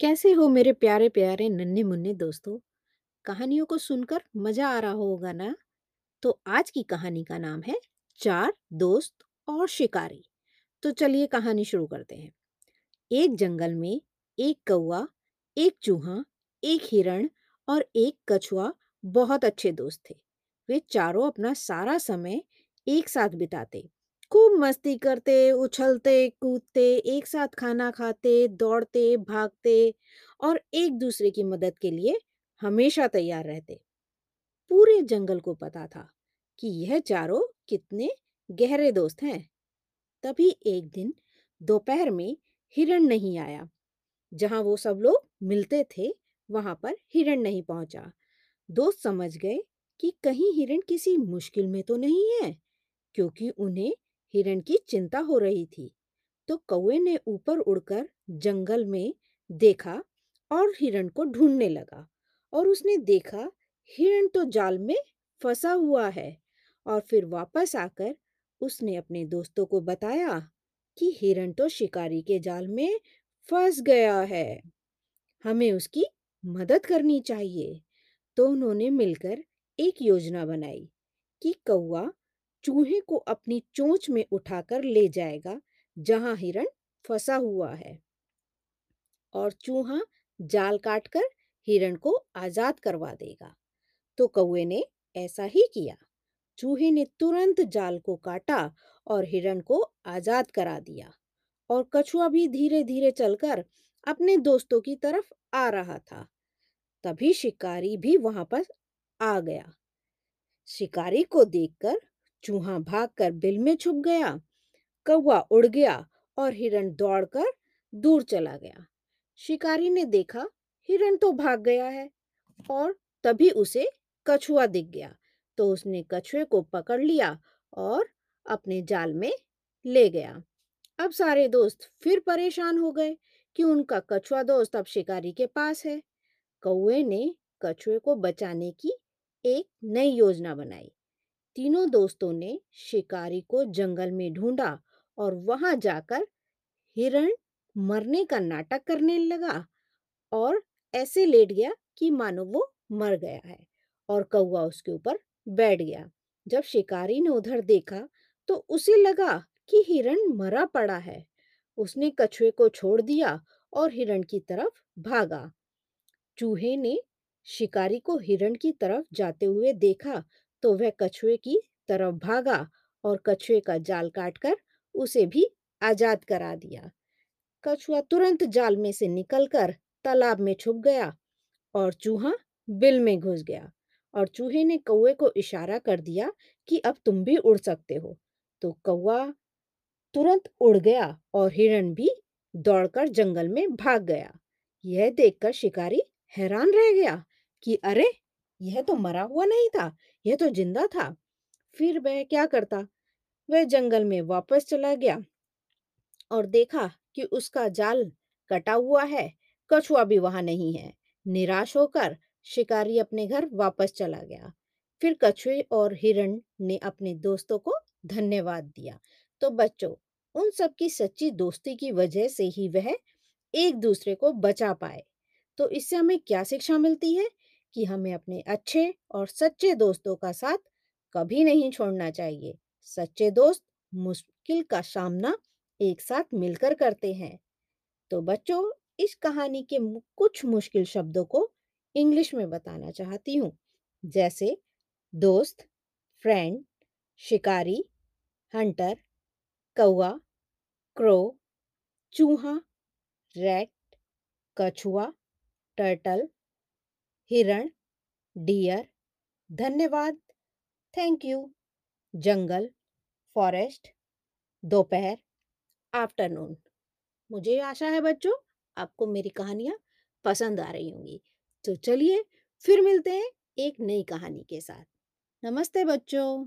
कैसे हो मेरे प्यारे प्यारे नन्हे, मुन्ने दोस्तों? कहानियों को सुनकर मज़ा आ रहा होगा ना? तो आज की कहानी का नाम है, चार दोस्त और शिकारी। तो चलिए कहानी शुरू करते हैं। एक जंगल में एक कौआ एक चूहा, एक हिरण और एक कछुआ बहुत अच्छे दोस्त थे। वे चारों अपना सारा समय एक साथ बिताते। खूब मस्ती करते, उछलते, कूदते, एक साथ खाना खाते, दौड़ते, भागते और एक दूसरे की मदद के लिए हमेशा तैयार रहते। पूरे जंगल को पता था कि यह चारों कितने गहरे दोस्त हैं। तभी एक दिन दोपहर में हिरण नहीं आया। जहाँ वो सब लोग मिलते थे, वहाँ पर हिरण नहीं पहुँचा। दोस्त समझ गए कि कहीं हिरण किसी मुश्किल में तो नहीं है, क्योंकि उन्हें हिरण की चिंता हो रही थी। तो कौवे ने ऊपर उड़कर जंगल में देखा और हिरण को ढूँढने लगा और उसने देखा, हिरण तो जाल में फंसा हुआ है और फिर वापस आकर उसने अपने दोस्तों को बताया कि हिरण तो शिकारी के जाल में फंस गया है। हमें उसकी मदद करनी चाहिए। तो उन्होंने मिलकर एक योजना बनाई कि कौवा चूहे को अपनी चोंच में उठाकर ले जाएगा, जहाँ हिरण फंसा हुआ है। और चूहा जाल काटकर हिरण को आज़ाद करवा देगा। तो कौवे ने ऐसा ही किया। चूहे ने तुरंत जाल को काटा और हिरण को आज़ाद करा दिया और कछुआ भी धीरे धीरे चलकर अपने दोस्तों की तरफ़ आ रहा था। तभी शिकारी भी वहाँ पर आ गया। शिकारी को देखकर चूहा भागकर बिल में छुप गया, कौवा उड़ गया और हिरण दौड़कर दूर चला गया। शिकारी ने देखा, हिरण तो भाग गया है और तभी उसे कछुआ दिख गया। तो उसने कछुए को पकड़ लिया और अपने जाल में ले गया। अब सारे दोस्त फिर परेशान हो गए कि उनका कछुआ दोस्त अब शिकारी के पास है। कौए ने कछुए को बचाने की एक नई योजना बनाई। तीनों दोस्तों ने शिकारी को जंगल में ढूंढा और वहाँ जाकर हिरण मरने का नाटक करने लगा और ऐसे लेट गया कि मानो वो मर गया है और कौवा उसके ऊपर बैठ गया। जब शिकारी ने उधर देखा तो उसे लगा कि हिरण मरा पड़ा है। उसने कछुए को छोड़ दिया और हिरण की तरफ़ भागा। चूहे ने शिकारी को हिरण की तरफ़ जाते हुए देखा तो वह कछुए की तरफ़ भागा और कछुए का जाल काटकर उसे भी आज़ाद करा दिया। कछुआ तुरंत जाल में से निकलकर तालाब में छुप गया और चूहा बिल में घुस गया और चूहे ने कौए को इशारा कर दिया कि अब तुम भी उड़ सकते हो। तो कौआ तुरंत उड़ गया और हिरण भी दौड़कर जंगल में भाग गया। यह देखकर शिकारी हैरान रह गया कि अरे यह तो मरा हुआ नहीं था, यह तो ज़िंदा था। फिर वह क्या करता? वह जंगल में वापस चला गया और देखा कि उसका जाल कटा हुआ है, कछुआ भी वहाँ नहीं है। निराश होकर शिकारी अपने घर वापस चला गया। फिर कछुए और हिरण ने अपने दोस्तों को धन्यवाद दिया। तो बच्चों, उन सब की सच्ची दोस्ती की वजह से ही वह एक दूसरे को बचा पाए। तो इससे हमें क्या शिक्षा मिलती है? कि हमें अपने अच्छे और सच्चे दोस्तों का साथ कभी नहीं छोड़ना चाहिए। सच्चे दोस्त मुश्किल का सामना एक साथ मिलकर करते हैं। तो बच्चों, इस कहानी के कुछ मुश्किल शब्दों को इंग्लिश में बताना चाहती हूँ। जैसे, दोस्त, फ्रेंड, शिकारी, हंटर कौआ क्रो चूहा, रैट, कछुआ, टर्टल हिरण, डियर, धन्यवाद, थैंक यू, जंगल, फॉरेस्ट, दोपहर, आफ्टरनून। मुझे आशा है बच्चों, आपको मेरी कहानियाँ पसंद आ रही होंगी। तो चलिए, फिर मिलते हैं एक नई कहानी के साथ। नमस्ते बच्चों।